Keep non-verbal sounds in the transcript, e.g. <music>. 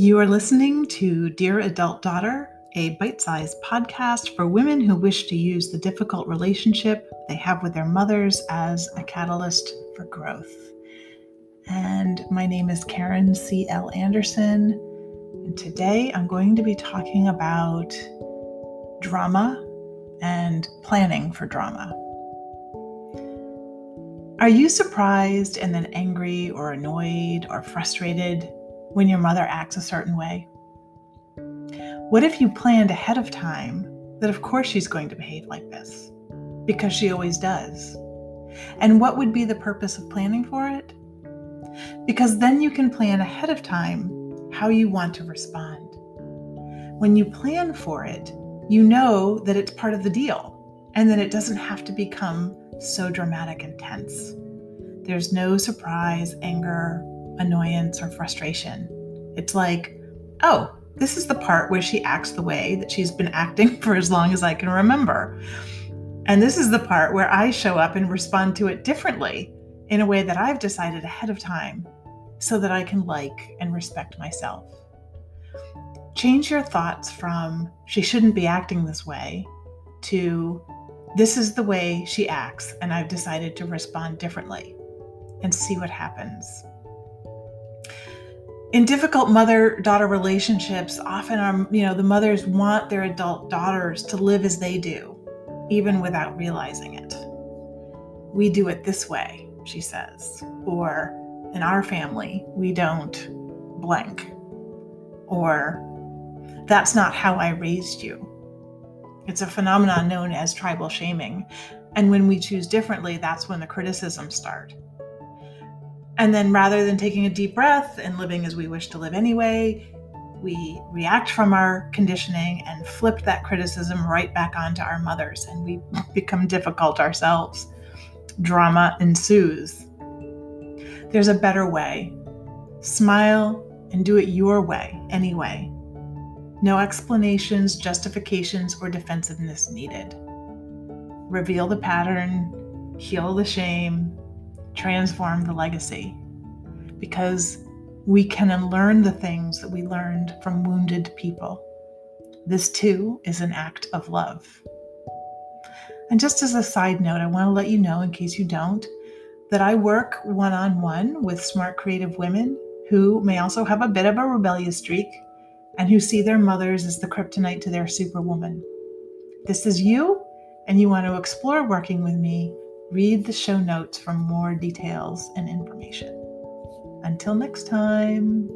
You are listening to Dear Adult Daughter, a bite sized podcast for women who wish to use the difficult relationship they have with their mothers as a catalyst for growth. And my name is Karen C.L. Anderson. And today I'm going to be talking about drama and planning for drama. Are you surprised and then angry or annoyed or frustrated when your mother acts a certain way? What if you planned ahead of time that, of course, she's going to behave like this? Because she always does. And what would be the purpose of planning for it? Because then you can plan ahead of time how you want to respond. When you plan for it, you know that it's part of the deal and that it doesn't have to become so dramatic and tense. There's no surprise, anger, annoyance, or frustration. It's like, oh, this is the part where she acts the way that she's been acting <laughs> for as long as I can remember. And this is the part where I show up and respond to it differently in a way that I've decided ahead of time so that I can like and respect myself. Change your thoughts from she shouldn't be acting this way to this is the way she acts and I've decided to respond differently and see what happens. In difficult mother daughter relationships, often our, you know, the mothers want their adult daughters to live as they do, even without realizing it. We do it this way, she says. Or in our family, we don't blank. Or that's not how I raised you. It's a phenomenon known as tribal shaming. And when we choose differently, that's when the criticisms start. And then rather than taking a deep breath and living as we wish to live anyway, we react from our conditioning and flip that criticism right back onto our mothers, and we become difficult ourselves. Drama ensues. There's a better way. Smile and do it your way, anyway. No explanations, justifications, or defensiveness needed. Reveal the pattern, heal the shame, transform the legacy because we can unlearn the things that we learned from wounded people. This too is an act of love. And just as a side note, I want to let you know, in case you don't, that I work one on one with smart, creative women who may also have a bit of a rebellious streak and who see their mothers as the kryptonite to their superwoman. This is you, and you want to explore working with me Read the show notes for more details and information. Until next time.